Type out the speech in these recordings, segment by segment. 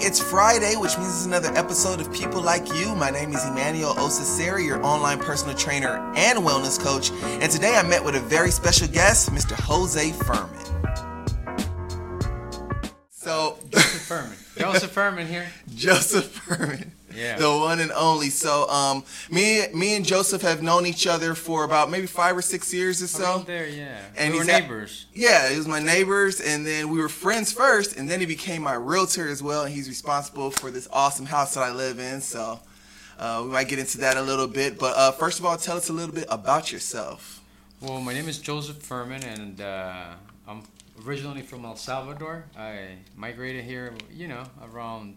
it's Friday, which means it's another episode of People Like You. My name is Emmanuel Osaseri, your online personal trainer and wellness coach. And today I met with a very special guest, Mr. Jose Furman. So, Joseph Furman. Joseph Furman here. Joseph Furman. Yeah. The one and only. So, um, me, me and Joseph have known each other for about maybe five or six years or so. There, yeah. And we were he's at- neighbors. Yeah, he was my neighbors, and then we were friends first, and then he became my realtor as well, and he's responsible for this awesome house that I live in. So uh, we might get into that a little bit, but uh, first of all, tell us a little bit about yourself. Well, my name is Joseph Furman, and uh, I'm originally from El Salvador. I migrated here, you know, around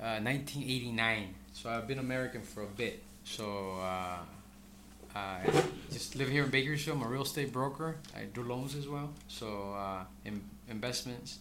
uh, 1989. So I've been American for a bit. So uh, I just live here in Bakersfield. I'm a real estate broker. I do loans as well. So uh, in, investments.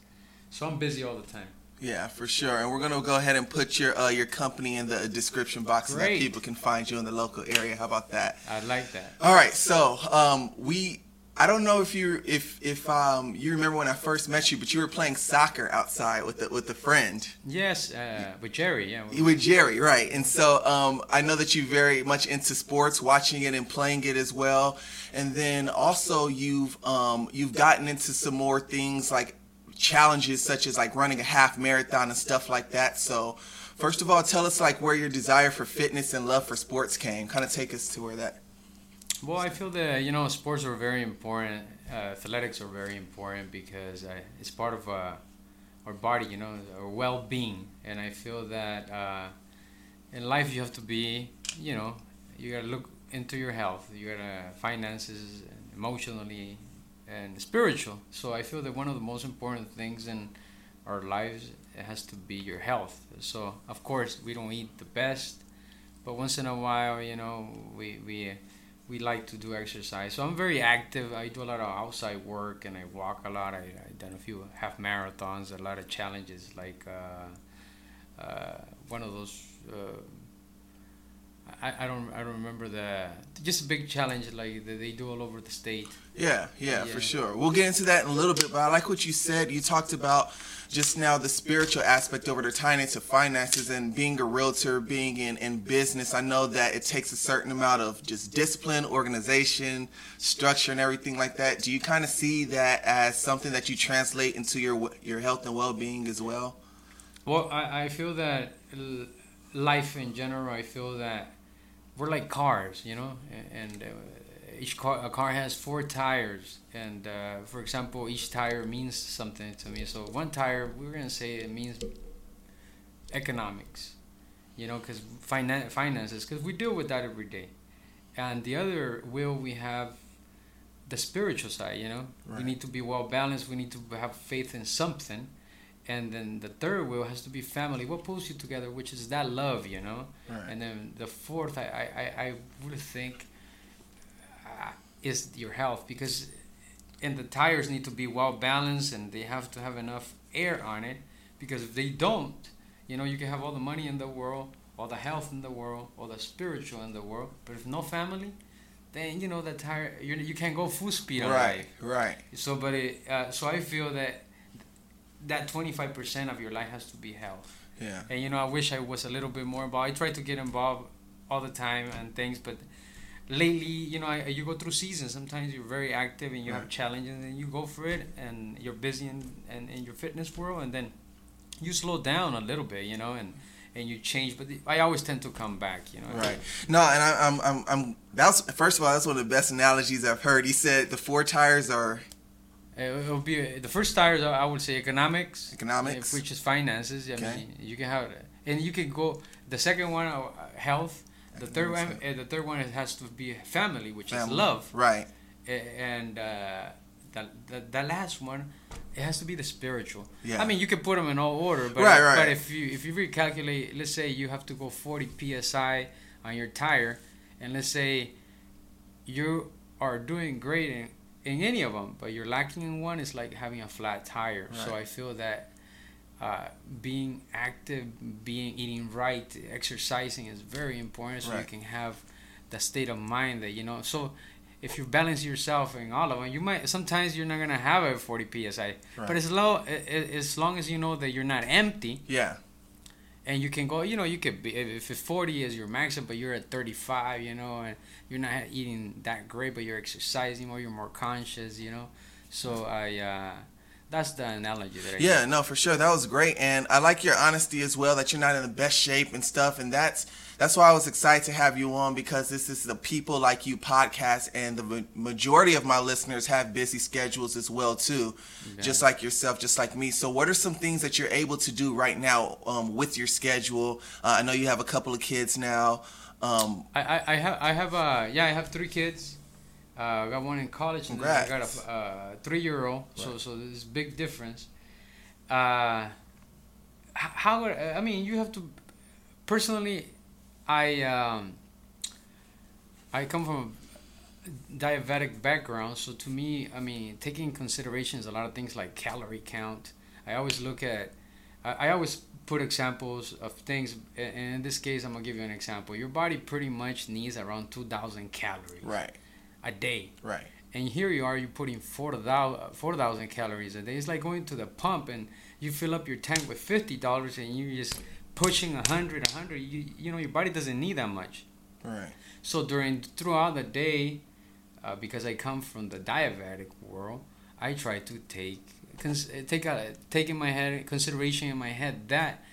So I'm busy all the time. Yeah, for sure. And we're gonna go ahead and put your uh, your company in the description box so that people can find you in the local area. How about that? I like that. All right, so um, we. I don't know if you if if um, you remember when I first met you, but you were playing soccer outside with the, with a friend. Yes, uh, with Jerry. Yeah. with Jerry, right? And so um, I know that you're very much into sports, watching it and playing it as well. And then also you've um, you've gotten into some more things like challenges such as like running a half marathon and stuff like that. So first of all, tell us like where your desire for fitness and love for sports came. Kind of take us to where that. Well, I feel that you know sports are very important. Uh, athletics are very important because uh, it's part of uh, our body, you know, our well-being. And I feel that uh, in life you have to be, you know, you gotta look into your health. You gotta finances, emotionally, and spiritual. So I feel that one of the most important things in our lives has to be your health. So of course we don't eat the best, but once in a while, you know, we we we like to do exercise. So I'm very active. I do a lot of outside work and I walk a lot. I, I've done a few half marathons, a lot of challenges, like uh, uh, one of those. Uh, I, I don't I don't remember the just a big challenge like that they do all over the state. Yeah, yeah, Yeah. for sure. We'll get into that in a little bit, but I like what you said. You talked about just now the spiritual aspect over there, tying into finances and being a realtor, being in, in business. I know that it takes a certain amount of just discipline, organization, structure, and everything like that. Do you kind of see that as something that you translate into your your health and well being as well? Well, I, I feel that l- life in general, I feel that we're like cars, you know, and uh, each car, a car has four tires, and uh, for example, each tire means something to me. So one tire, we're gonna say it means economics, you know, because finan- finances, because we deal with that every day, and the other wheel we have the spiritual side, you know, we need to be well balanced. We need to have faith in something and then the third wheel has to be family. What pulls you together which is that love you know? Right. and then the fourth i i, I- would think uh, is your health. Because and the tires need to be well balanced and they have to have enough air on it. Because if they don't you know you can have all the money in the world all the health in the world all the spiritual in the world. But if no family then you know the tire you you can't go full speed on Right, right. so, but it, uh, so I feel that that twenty five percent of your life has to be health. Yeah. And you know, I wish I was a little bit more involved. I try to get involved all the time and things, but lately, you know, I, you go through seasons. Sometimes you're very active and you have challenges, and you go for it, and you're busy in, in, in your fitness world, and then you slow down a little bit, you know, and and you change. But the, I always tend to come back, you know. Right. No, and I, I'm, I'm, I'm. That's first of all, that's one of the best analogies I've heard. He said the four tires are It will be the first tires. I would say economics, economics. which is finances. I Okay. mean, you can have, and you can go. The second one, uh, health. The third one, uh, the third one, has to be family, which Family. is love. Right. And uh, the, the the last one, it has to be the spiritual. Yeah. I mean, you can put them in all order, but Right, right. but if you if you recalculate, let's say you have to go 40 psi on your tire, and let's say you are doing great in, in any of them, but you're lacking in one, it's like having a flat tire. So I feel that uh, being active, being eating right, exercising is very important, so you can have the state of mind that you know. So if you balance yourself in all of them, you might sometimes you're not gonna have a 40 psi. Right. But as low as long as you know that you're not empty, Yeah. And you can go, you know, you could be if it's 40 is your maximum, but you're at 35, you know, and you're not eating that great, but you're exercising more, you're more conscious, you know. So I, uh, that's the analogy that I Yeah, no, for sure. That was great, and I like your honesty as well. That you're not in the best shape and stuff, and that's that's why I was excited to have you on because this is the People Like You podcast, and the majority of my listeners have busy schedules as well too, just like yourself, just like me. So, what are some things that you're able to do right now um, with your schedule? Uh, I know you have a couple of kids now. Um, I, I, I have I have uh yeah I have three kids. Uh, I got one in college and then I got a uh, three year old. So Right. so there's a big difference. Uh, how I mean you have to personally, I um, I come from a diabetic background, so to me, I mean taking considerations a lot of things like calorie count. I always look at I, I always put examples of things and in this case i'm gonna give you an example. Your body pretty much needs around 2000 calories right, a day. Right, and here you are you're putting 4000 4000 calories a day. It's like going to the pump and you fill up your tank with $50 and you're just pushing 100 100 you, you know your body doesn't need that much right, so during throughout the day, uh, because I come from the diabetic world, I try to take cons- take a, take in my head consideration in my head that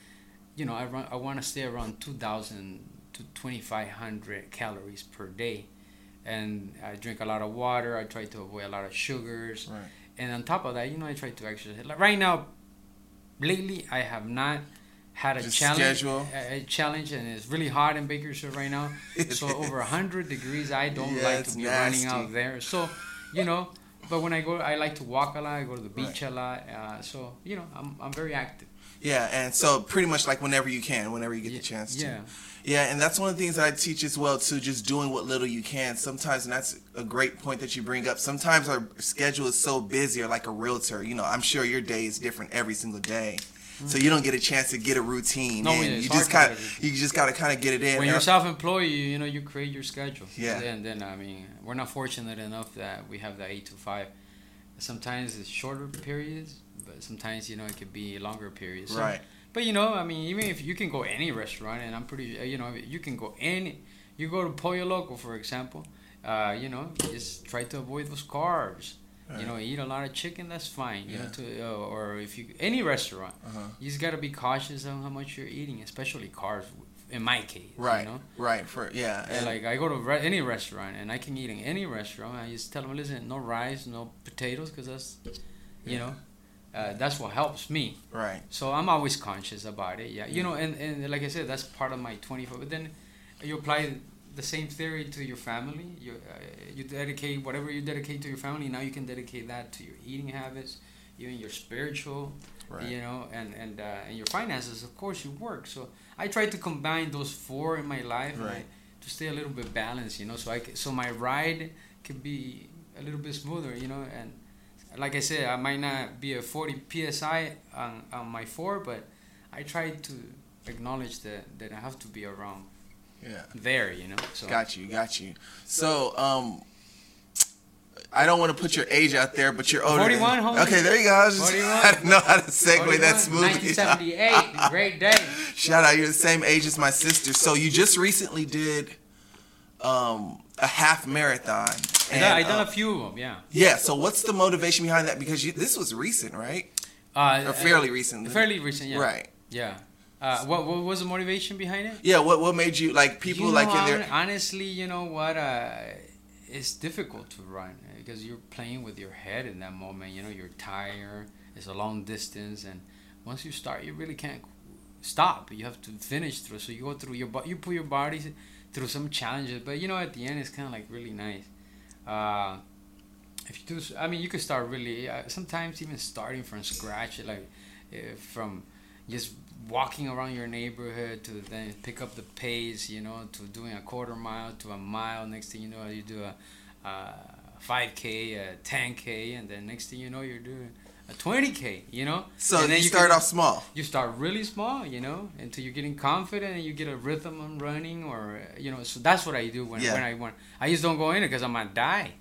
you know I run, I want to stay around two thousand to twenty five hundred calories per day, and I drink a lot of water. I try to avoid a lot of sugars, right. and on top of that, you know I try to exercise. Like right now, lately I have not had a Just challenge schedule. a, challenge and it's really hot in Bakersfield right now so over 100 degrees i don't Yeah, like to be running out there so you know but when i go i like to walk a lot i go to the beach Right. a lot uh, so you know I'm, I'm very active Yeah, and so pretty much like whenever you can, whenever you get Ye- the chance to. yeah Yeah, and that's one of the things that I teach as well too, just doing what little you can. Sometimes, and that's a great point that you bring up. Sometimes our schedule is so busy, or like a realtor, you know, I'm sure your day is different every single day. So you don't get a chance to get a routine, No, it's you just routine. you just got to kind of get it in. when you're self-employed you, you know you create your schedule Yeah. and then i mean we're not fortunate enough that we have the 8 to 5 sometimes it's shorter periods but sometimes you know it could be longer periods So- right, But you know, I mean, even if you can go any restaurant, and I'm pretty, uh, you know, you can go any, you go to Pollo Loco, for example, uh, you know, just try to avoid those carbs. Right. You know, eat a lot of chicken, that's fine. You know, Yeah. to uh, or if you any restaurant, uh-huh. you just gotta be cautious on how much you're eating, especially carbs. In my case, right, You know, right. For yeah, and and like I go to re- any restaurant and I can eat in any restaurant. I just tell them, listen, no rice, no potatoes, because that's, you know, uh, that's what helps me. right, So I'm always conscious about it. Yeah, you know, and, and like I said, that's part of my 24. But then you apply the same theory to your family. You uh, you dedicate whatever you dedicate to your family. Now you can dedicate that to your eating habits, even your spiritual, right. you know, and and uh, and your finances. Of course, you work. So I try to combine those four in my life Right. to stay a little bit balanced. You know, so I c- so my ride can be a little bit smoother. You know, and like I said, I might not be a 40 psi on, on my four, but I try to acknowledge that, that I have to be around Yeah. there, you know. So Got you, got you. So, um, I don't want to put your age out there, but you're older. than- 41, homie. Okay, there you go. I, was just, 41. I didn't know how to segue 41, that smoothly. 1978, great day. Shout out, you're the same age as my sister. So you just recently did um, a half marathon. I done, I uh, done a few of them, yeah. yeah. So what's the motivation behind that? Because you, this was recent, right? Uh, Or fairly recent. fairly recent, yeah. Right. Yeah. Uh, what, what was the motivation behind it? Yeah. What What made you like people You like know, in their? honestly, you know what? Uh, it's difficult to run uh, because you're playing with your head in that moment. You know, you're tired. It's a long distance, and once you start, you really can't stop. You have to finish through. So you go through your you put your body through some challenges, but you know, at the end, it's kind of like really nice. Uh, if you do, I mean, you could start really. Uh, sometimes even starting from scratch, like uh, from just walking around your neighborhood to then pick up the pace, you know, to doing a quarter mile to a mile. Next thing you know, you do a, a 5K, a 10K, and then next thing you know, you're doing a 20k, you know. So and you, start can- off small. You start really small, you know, until you're getting confident and you get a rhythm on running, or you know. So that's what I do when Yeah. when I want. I just don't go in it because I might die.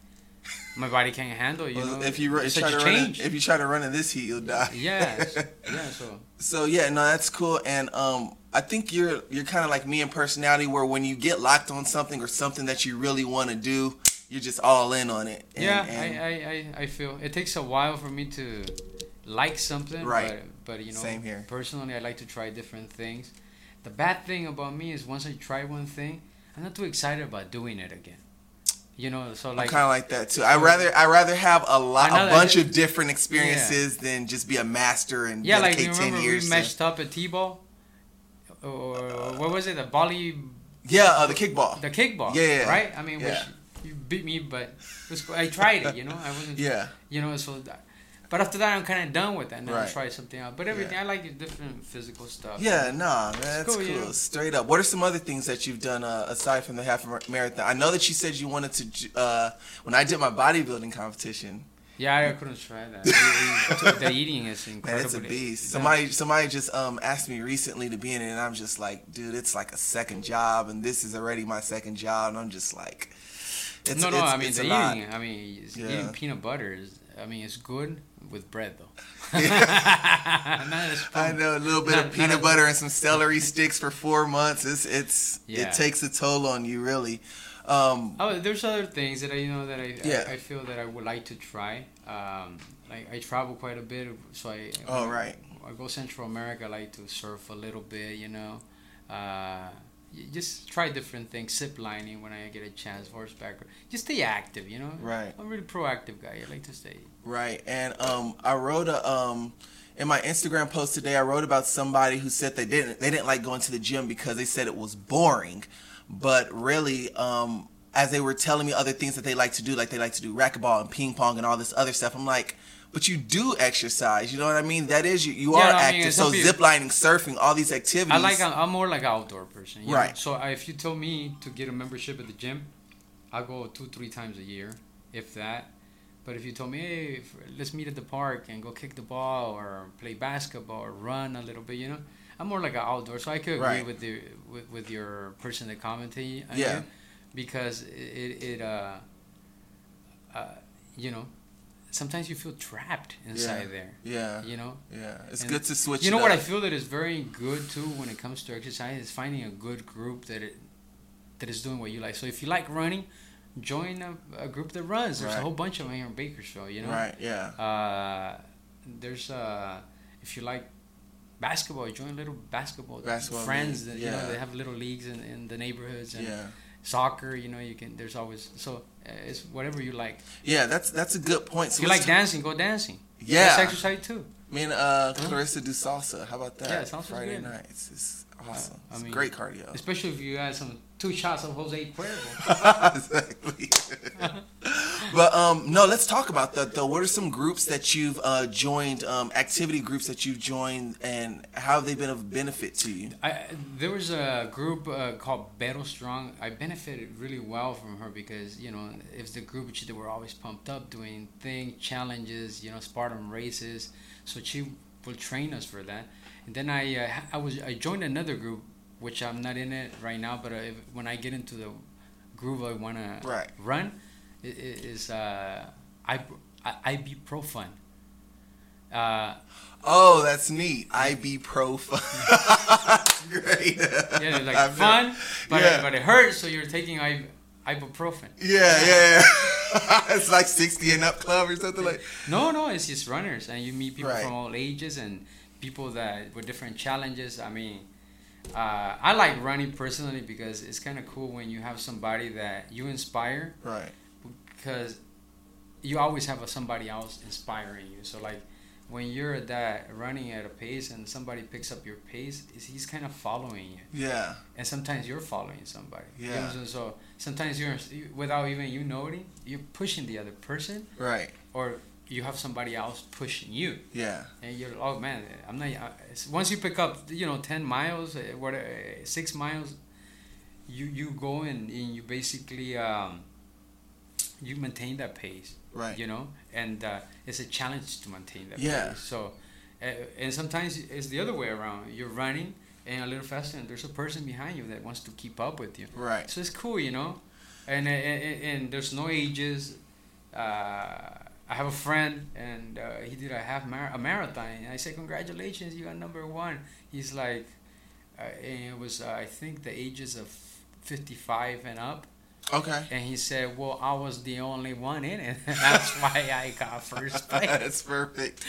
My body can't handle, you Well, know. if you it's try to a run, in, change. if you try to run in this heat, you'll die. yeah, yeah. So So yeah, no, that's cool. And um, I think you're you're kind of like me in personality, where when you get locked on something or something that you really want to do, you're just all in on it. And, yeah, and I, I, I, I feel it takes a while for me to like something. Right. But, but you know, Same here. personally, I like to try different things. The bad thing about me is once I try one thing, I'm not too excited about doing it again. You know, so like kind of like that too. I rather I rather have a lot, a bunch of different experiences than just be a master and yeah, like dedicate ten remember years. we to- up at T-ball, or what was it? The volley, yeah, uh, the kickball. the kickball. Yeah, yeah, right. I mean, yeah. which you beat me, but it was. I tried it. You know, I wasn't. Yeah, you know so that, but after that i'm kind of done with that and then i'll try something out but everything Yeah. i like different physical stuff yeah, nah, man, that's cool, cool. yeah. Straight up. What are some other things that you've done uh, aside from the half marathon? I know that you said you wanted to. Uh, when I did my bodybuilding competition, yeah i couldn't try that the eating is Man, incredible it's a beast. Somebody somebody just um asked me recently to be in it, and I'm just like, dude, it's like a second job, and this is already my second job, and I'm just like, it's no no it's, i mean the a lot. eating i mean Yeah. eating peanut butter is i mean it's good with bread though Not. I know a little bit Not- of not peanut a- butter and some celery sticks for four months. It's it's Yeah. it takes a toll on you, really. Um, Oh, there's other things that I you know that I, Yeah. I I feel that I would like to try. Um, like I travel quite a bit, so I Oh, when right. I go Central America. I like to surf a little bit, you know. Uh, y- just try different things. Zip lining when I get a chance, horseback. Just stay active, you know. Right. I'm a really proactive guy. I like to stay. Right, and um, I wrote a um, in my Instagram post today. I wrote about somebody who said they didn't they didn't like going to the gym because they said it was boring, but really, um, as they were telling me other things that they like to do, like they like to do racquetball and ping pong and all this other stuff. I'm like, but you do exercise. You know what I mean? That is you. You Yeah, are no, I mean, active. so ziplining, surfing, all these activities. I like. I'm, I'm more like an outdoor person. know? Right. So I, if you tell me to get a membership at the gym, I'll go two, three times a year, if that. But if you told me, hey, let's meet at the park and go kick the ball or play basketball or run a little bit, you know, I'm more like an outdoor. So I could agree Right. with the with, with your person that commented Yeah. you, because it it uh, uh, you know, sometimes you feel trapped inside there. yeah, You know, yeah. It's And good to switch. you know what I feel that is very good too when it comes to exercise is finding a good group that it that is doing what you like. So if you like running, join a, a group that runs. There's Right. a whole bunch of them here in Bakersfield. You know, Right. Yeah. uh, there's uh, if you like basketball, join a little basketball, Basketball friends. league, That, you know, they have little leagues in, in the neighborhoods and Yeah. soccer. You know, you can. There's always so Uh, it's whatever you like. Yeah. That's that's a good point. So If you like talk- dancing, go dancing. Yeah. That's exercise too. Me and uh, Huh? Clarissa do salsa. How about that? Yeah, salsa's Friday good. nights. It's uh, awesome. I it's mean, great cardio. Especially if you add some two shots of Jose Cuervo. exactly. but um, no, let's talk about that though. What are some groups that you've uh, joined? Um, activity groups that you've joined, and how have they been of benefit to you? I, there was a group uh, called Battle Strong. I benefited really well from her because you know it was the group which they were always pumped up doing thing challenges, you know, Spartan races. So she will train us for that. And then I uh, I was I joined another group which I'm not in it right now, but if, when I get into the groove I want to run, it, it is uh, I, I ibuprofen. Uh, Oh, that's neat. IB Pro Fun. Great. Yeah, it's like I've fun, never- but yeah. it, but it hurts, so you're taking ib- ibuprofen. Yeah, yeah, yeah. it's like 60 and up club or something like. No, no, it's just runners, and you meet people Right. from all ages and people that with different challenges. I mean, uh, I like running personally because it's kind of cool when you have somebody that you inspire Right. because you always have a, somebody else inspiring you. So like when you're at that running at a pace and somebody picks up your pace, is he's kind of following you. Yeah. and sometimes you're following somebody. You know Yeah. So sometimes you're without even you knowing, you're pushing the other person, Right. or you have somebody else pushing you, Yeah. and you're oh man, I'm not. Once you pick up, you know, ten miles, uh, what, uh, six miles, you you go and, and you basically um, you maintain that pace. Right. You know, and uh, it's a challenge to maintain that Yeah. pace. So, uh, and sometimes it's the other way around. You're running and a little faster, and there's a person behind you that wants to keep up with you. Right. So it's cool, you know, and and, and, and there's no ages. Uh, I have a friend, and uh, he did a half mar- a marathon. And I said, "Congratulations, you got number one." He's like, uh, and it was uh, I think the ages of 55 and up. Okay. And he said, "Well, I was the only one in it. That's why I got first place." That's perfect.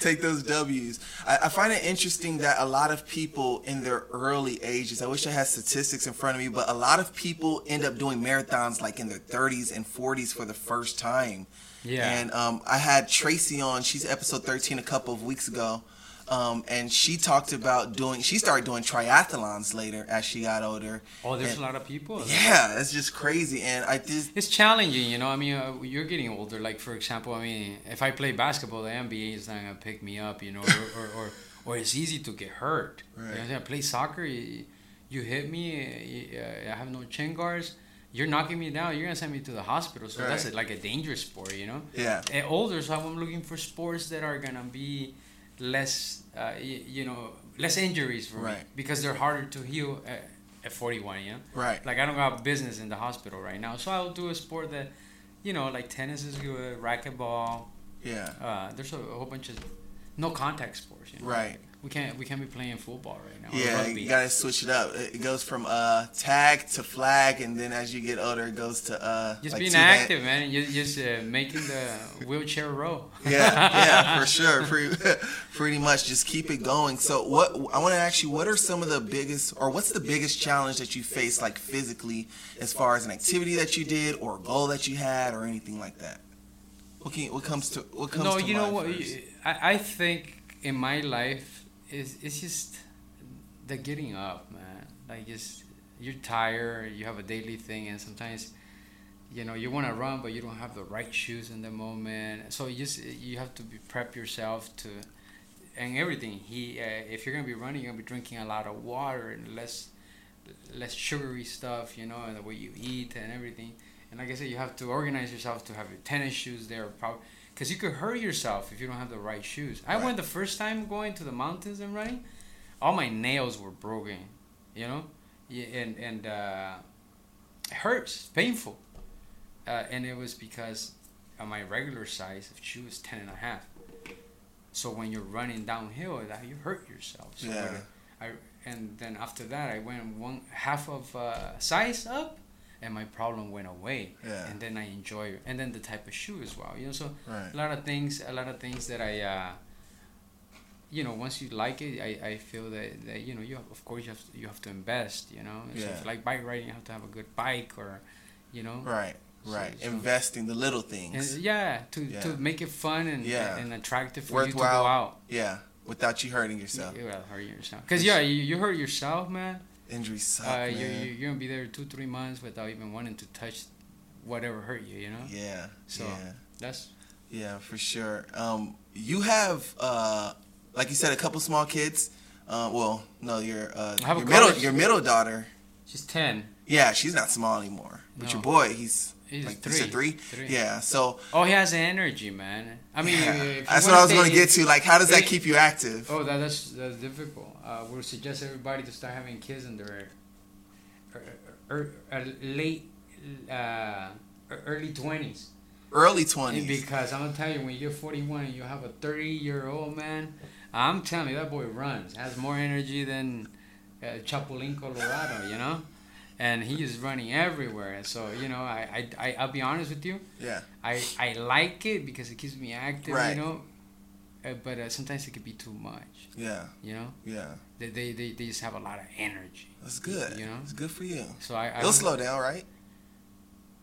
Take those W's. I, I find it interesting that a lot of people in their early ages, I wish I had statistics in front of me, but a lot of people end up doing marathons like in their 30s and 40s for the first time. Yeah. And um, I had Tracy on, she's episode 13 a couple of weeks ago. Um, and she talked about doing, she started doing triathlons later as she got older. oh, there's and- a lot of people. Yeah, it's just crazy. And I just, It's challenging, you know. I mean, uh, you're getting older. Like for example, I mean, if I play basketball, the NBA is not gonna pick me up, you know, or or, or, or it's easy to get hurt. You know, Right. I play soccer, you, you hit me, you, uh, I have no chin guards. You're knocking me down. You're gonna send me to the hospital. So that's Right. like a dangerous sport, you know. yeah, And older, so I'm looking for sports that are gonna be less, uh, y- you know, less injuries for me because they're harder to heal at, at 41. You know. right. Like I don't have business in the hospital right now, so I'll do a sport that, you know, like tennis is good, racquetball. Yeah, Uh, there's a, a whole bunch of no contact sports. You know? right. We can't we can't be playing football right now. Yeah, you gotta switch it up. It goes from uh tag to flag, and then as you get older, it goes to uh just like being active, man. You're just uh, making the wheelchair row. Yeah, yeah, for sure. Pretty, pretty much, just keep it going. So, what I want to ask you, what are some of the biggest, or what's the biggest challenge that you face, like physically, as far as an activity that you did, or a goal that you had, or anything like that? What can, what comes to what comes to no, you know what? I, I think in my life is it's just the getting up, man. Like just you're tired, you have a daily thing, and sometimes you know you want to run, but you don't have the right shoes in the moment. So you just you have to be, prep yourself to and everything. He uh, if you're gonna be running, you're gonna be drinking a lot of water and less less sugary stuff, you know, and the way you eat and everything. And like I said, you have to organize yourself to have your tennis shoes there, probably because you could hurt yourself if you don't have the right shoes. I Right. went the first time going to the mountains and running, all my nails were broken, you know, and and uh, it hurts, painful, uh, and it was because of my regular size of shoe is ten and a half. So when you're running downhill, that you hurt yourself. So Yeah. I and then after that, I went one half of uh, size up, and my problem went away. Yeah. And then I enjoy it, and then the type of shoe as well. You know, so Right. a lot of things, a lot of things that I, uh, you know, once you like it, I, I feel that, that you know you have, of course you have to, you have to invest. You know, so if Yeah. you like bike riding, you have to have a good bike or, you know, Right, right. so- Investing the little and things. yeah, to Yeah. to make it fun and Yeah. and attractive for you to go out. Yeah, without you hurting yourself. You gotta hurt yourself. Cause yeah, you, you hurt yourself, man. Injuries suck, Uh, man. you're, you're you're gonna be there two three months without even wanting to touch whatever hurt you. You know. yeah, So- yeah. That's Yeah, for sure. Um, you have, uh, like you said, a couple small kids. Uh, well, no, your uh, your middle your middle daughter. she's ten. Yeah, she's not small anymore. But No. your boy, he's He's like three. three. Three. Yeah, so Oh, he has energy, man. I mean, yeah. that's what I was going to get to. Like, how does that keep you active? Oh, that, that's that's difficult. Uh, we'll suggest everybody to start having kids in their er, er, er, late, uh, early twenties. Early twenties. Because I'm gonna tell you, when you're 41 and you have a 30 year old man, I'm telling you that boy runs, has more energy than uh, Chapulín, Colorado. You know. And he is running everywhere. And so, you know, I, I, I, I'll be honest with you. Yeah. I, I like it because it keeps me active, Right. you know. Uh, but uh, sometimes it could be too much, Yeah. you know. Yeah. They, they, they, they just have a lot of energy. That's good. You know? It's good for you. So I, I It'll slow down, right?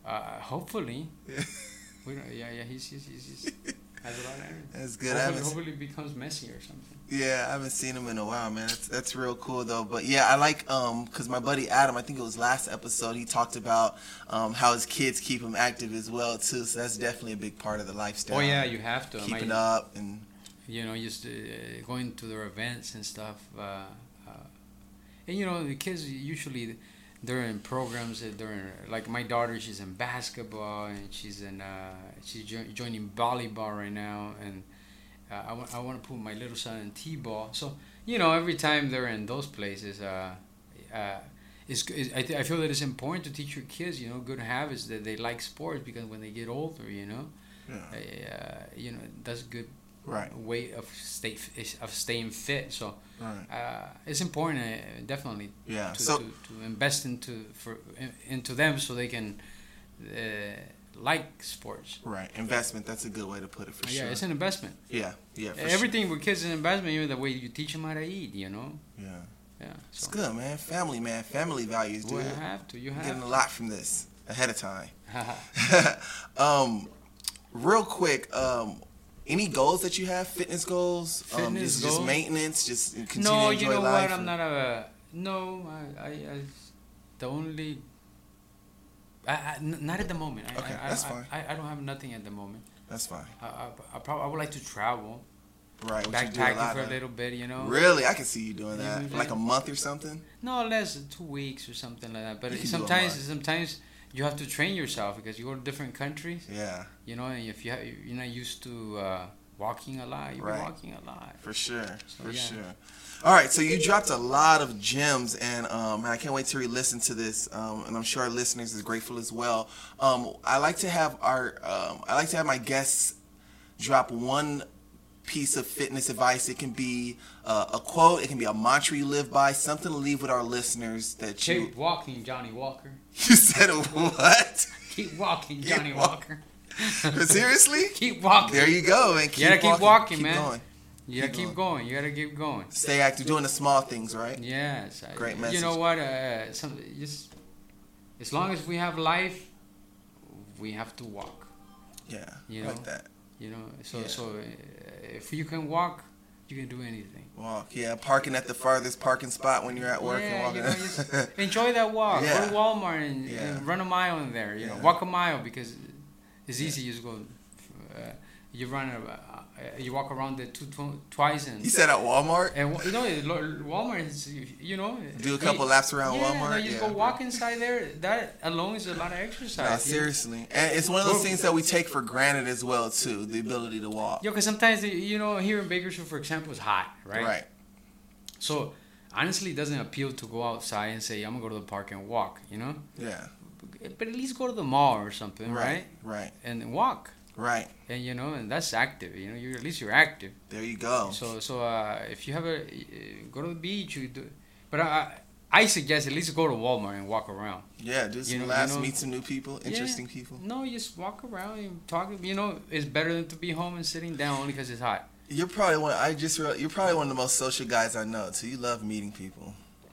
Uh, hopefully, Yeah. we don't, yeah, yeah, he's, he's, he's, he's has lot of energy. That's good. I Hopefully, haven't, hopefully it becomes messy or something. yeah, I haven't seen him in a while, man. That's that's real cool though. But yeah, I like um because my buddy Adam, I think it was last episode, he talked about um how his kids keep him active as well too. So that's definitely a big part of the lifestyle. Oh yeah, you have to. keeping My- up and you know, just uh, going to their events and stuff. Uh, uh, and you know, the kids usually they're in programs that they're in, like my daughter she's in basketball and she's in uh, she's jo- joining volleyball right now and uh, I, w- I want to put my little son in t-ball so you know every time they're in those places uh, uh, it's, it's, I, th- I feel that it's important to teach your kids you know good habits that they like sports because when they get older you know Yeah. uh, you know that's good Right. way of stay of staying fit so Right. uh, it's important uh, definitely Yeah. to, So to, to invest into for in, into them so they can uh, like sports. right, investment. That's a good way to put it for yeah, sure. Yeah, it's an investment. yeah. Yeah. For Everything with kids is an investment. Even the way you teach them how to eat, you know. Sure. Yeah. Yeah. It's So good, man. Family, man. Family values, dude. well, you have to. You I'm getting a lot from this ahead of time. Um, real quick, um, any goals that you have? Fitness goals? um, Fitness just, just goals? maintenance. Just continue no, to enjoy you know life. what? I'm not a. No, I, I, I the only. I. not at the moment. I, Okay, I, that's I, fine. I, I don't have nothing at the moment. That's fine. I, I, I, probably, I would like to travel, Right. You a backpacking lot for a little bit, you know. Really, I can see you doing that for like a month or something. No, less than two weeks or something like that. But You a sometimes, sometimes you have to train yourself because you go to different countries. Yeah, You know, and if you have, you're not used to uh, walking a lot, you're Right. walking a lot. for sure, So, for yeah. sure. All right, so you dropped a lot of gems, and um, I can't wait to re-listen to this, um, and I'm sure our listeners is grateful as well. Um, I like to have our, um, I like to have my guests drop one piece of fitness advice. It can be uh, a quote, it can be a mantra you live by, something to leave with our listeners that you. Keep walking, Johnnie Walker. You said what? Keep walking, Keep Johnnie walk- Walker. Seriously? keep walking. There you go, and keep You gotta keep walking, walking, keep man. Going. you gotta keep keep going. You gotta keep going. Stay active, doing the small things, right? Yes. I- Great message. You know what? Uh, some, just as long as we have life, we have to walk. Yeah, You I like know? that. You know. So Yeah. so uh, if you can walk, you can do anything. Walk, yeah. Parking at the farthest parking spot when you're at work yeah, and walking. you know, just enjoy that walk. Yeah. Go to Walmart and, Yeah. and run a mile in there. You know, walk a mile because it's easy. You just go. Uh, you run. A, uh, Uh, you walk around the two tw- twice and. you said at Walmart. and you know, Walmart is you know. Do a couple you- laps around yeah, Walmart. No, you yeah. go walk inside there. That alone is a lot of exercise. No, you know? seriously, and it's one of those things that we take for granted as well too. The ability to walk. Yo, because sometimes you know here in Bakersfield, for example, it's hot, right? Right. So honestly, it doesn't appeal to go outside and say I'm gonna go to the park and walk. You know, Yeah. but at least go to the mall or something, right? Right. Right. And walk. Right. and you know and that's active you know you at least you're active There you go. so so uh, if you have a uh, go to the beach you do but I I suggest at least go to Walmart and walk around yeah. Some you know- you know- meet some new people, Yeah. interesting people. no just walk around and talk you know it's better than to be home and sitting down only because it's hot You're probably one. I just. You're probably one of the most social guys I know. too. you love meeting people.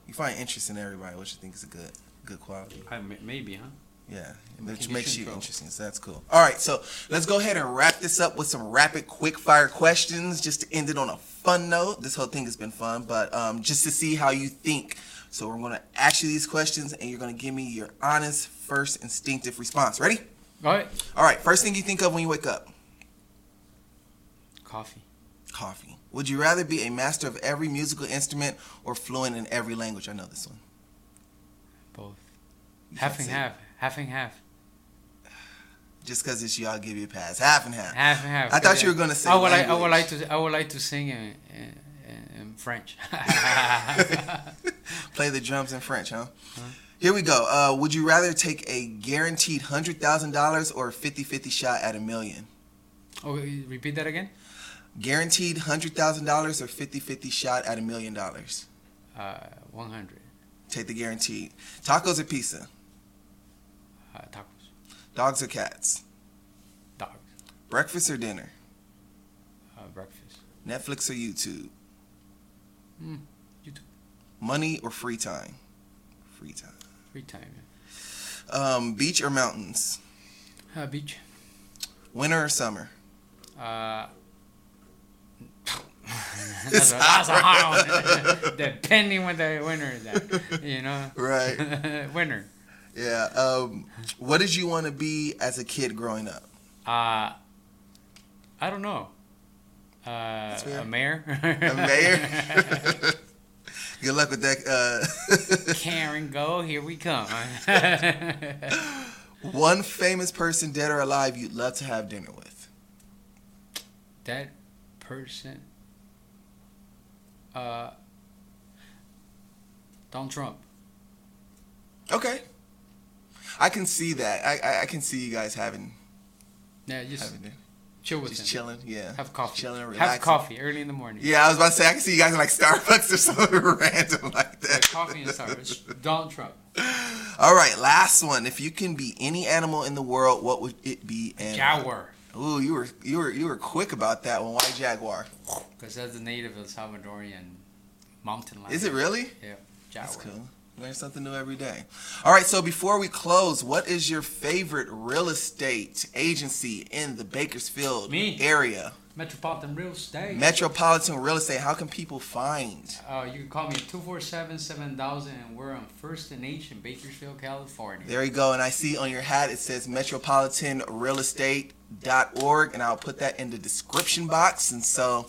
You find interest in everybody, which I think is a good, good quality. I, maybe huh Yeah, Can which makes you control? interesting. So that's cool. All right, so let's go ahead and wrap this up with some rapid, quick fire questions, just to end it on a fun note. This whole thing has been fun, but um, just to see how you think. So we're gonna ask you these questions, and you're gonna give me your honest, first, instinctive response. Ready? all right All right. First thing you think of when you wake up: coffee coffee. Would you rather be a master of every musical instrument or fluent in every language? I know this one. both You half and say- half half and half Just because it's you, I'll give you a pass. Half and half. half and half I thought you were gonna say I would like I would like to I would like to sing in, in, in French Play the drums in French, huh? Here we go. Uh, would you rather take a guaranteed $100,000 or a 50 50 shot at a million? oh repeat that again Guaranteed $100,000 or 50 50 shot at a million dollars? uh 100 Take the guaranteed. Tacos or pizza? Uh, tacos Dogs or cats? dogs Breakfast or dinner? uh, breakfast Netflix or YouTube? Mm, YouTube. Money or free time? Free time. free time Um, beach or mountains? uh, beach Winter or summer? uh that's, a, that's a hard one. Depending when the winter is at, you know. Right. winter. Yeah. Um, what did you want to be as a kid growing up? Uh, I don't know. Uh, a mayor. A mayor? Good luck with that. Uh... Karen, go. Here we come. One famous person, dead or alive, you'd love to have dinner with. That person. Uh, Donald Trump. Okay. I can see that. I, I, I can see you guys having Yeah, just having dinner. chill with just chilling. Yeah. Have coffee. Chilling, Have coffee early in the morning. Yeah, I was about to say I can see you guys in like Starbucks or something random like Yeah, that. coffee and Starbucks. Donald Trump. All right, last one. If you can be any animal in the world, what would it be? And Jaguar. Ooh, you were you were you were quick about that one. Why jaguar? Because that's the native El Salvadorian mountain lion. Is it really? Yeah. Jaguar. That's cool. Learn something new every day. All right, so before we close, what is your favorite real estate agency in the Bakersfield Me. area? Metropolitan Real Estate. Metropolitan Real Estate. How can people find? Uh, you can call me at 247 7000 and we're on First and H in Bakersfield, California. There you go. And I see on your hat it says metropolitanrealestate.org, and I'll put that in the description box. And so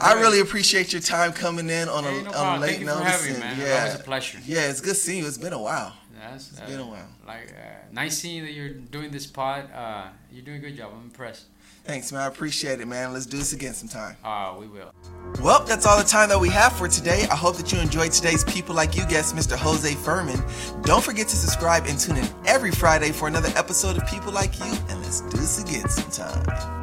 I really appreciate your time coming in on a, no on a late Thank you for notice. having me, man. Yeah, a pleasure. yeah, it's good seeing you. It's been a while. That's uh, been a while. Like, uh, nice seeing that you're doing this pod. Uh, you're doing a good job. I'm impressed. Thanks, man. I appreciate it, man. Let's do this again sometime. Uh, we will. Well, that's all the time that we have for today. I hope that you enjoyed today's People Like You guest, Mr. Jose Furman. Don't forget to subscribe and tune in every Friday for another episode of People Like You, and let's do this again sometime.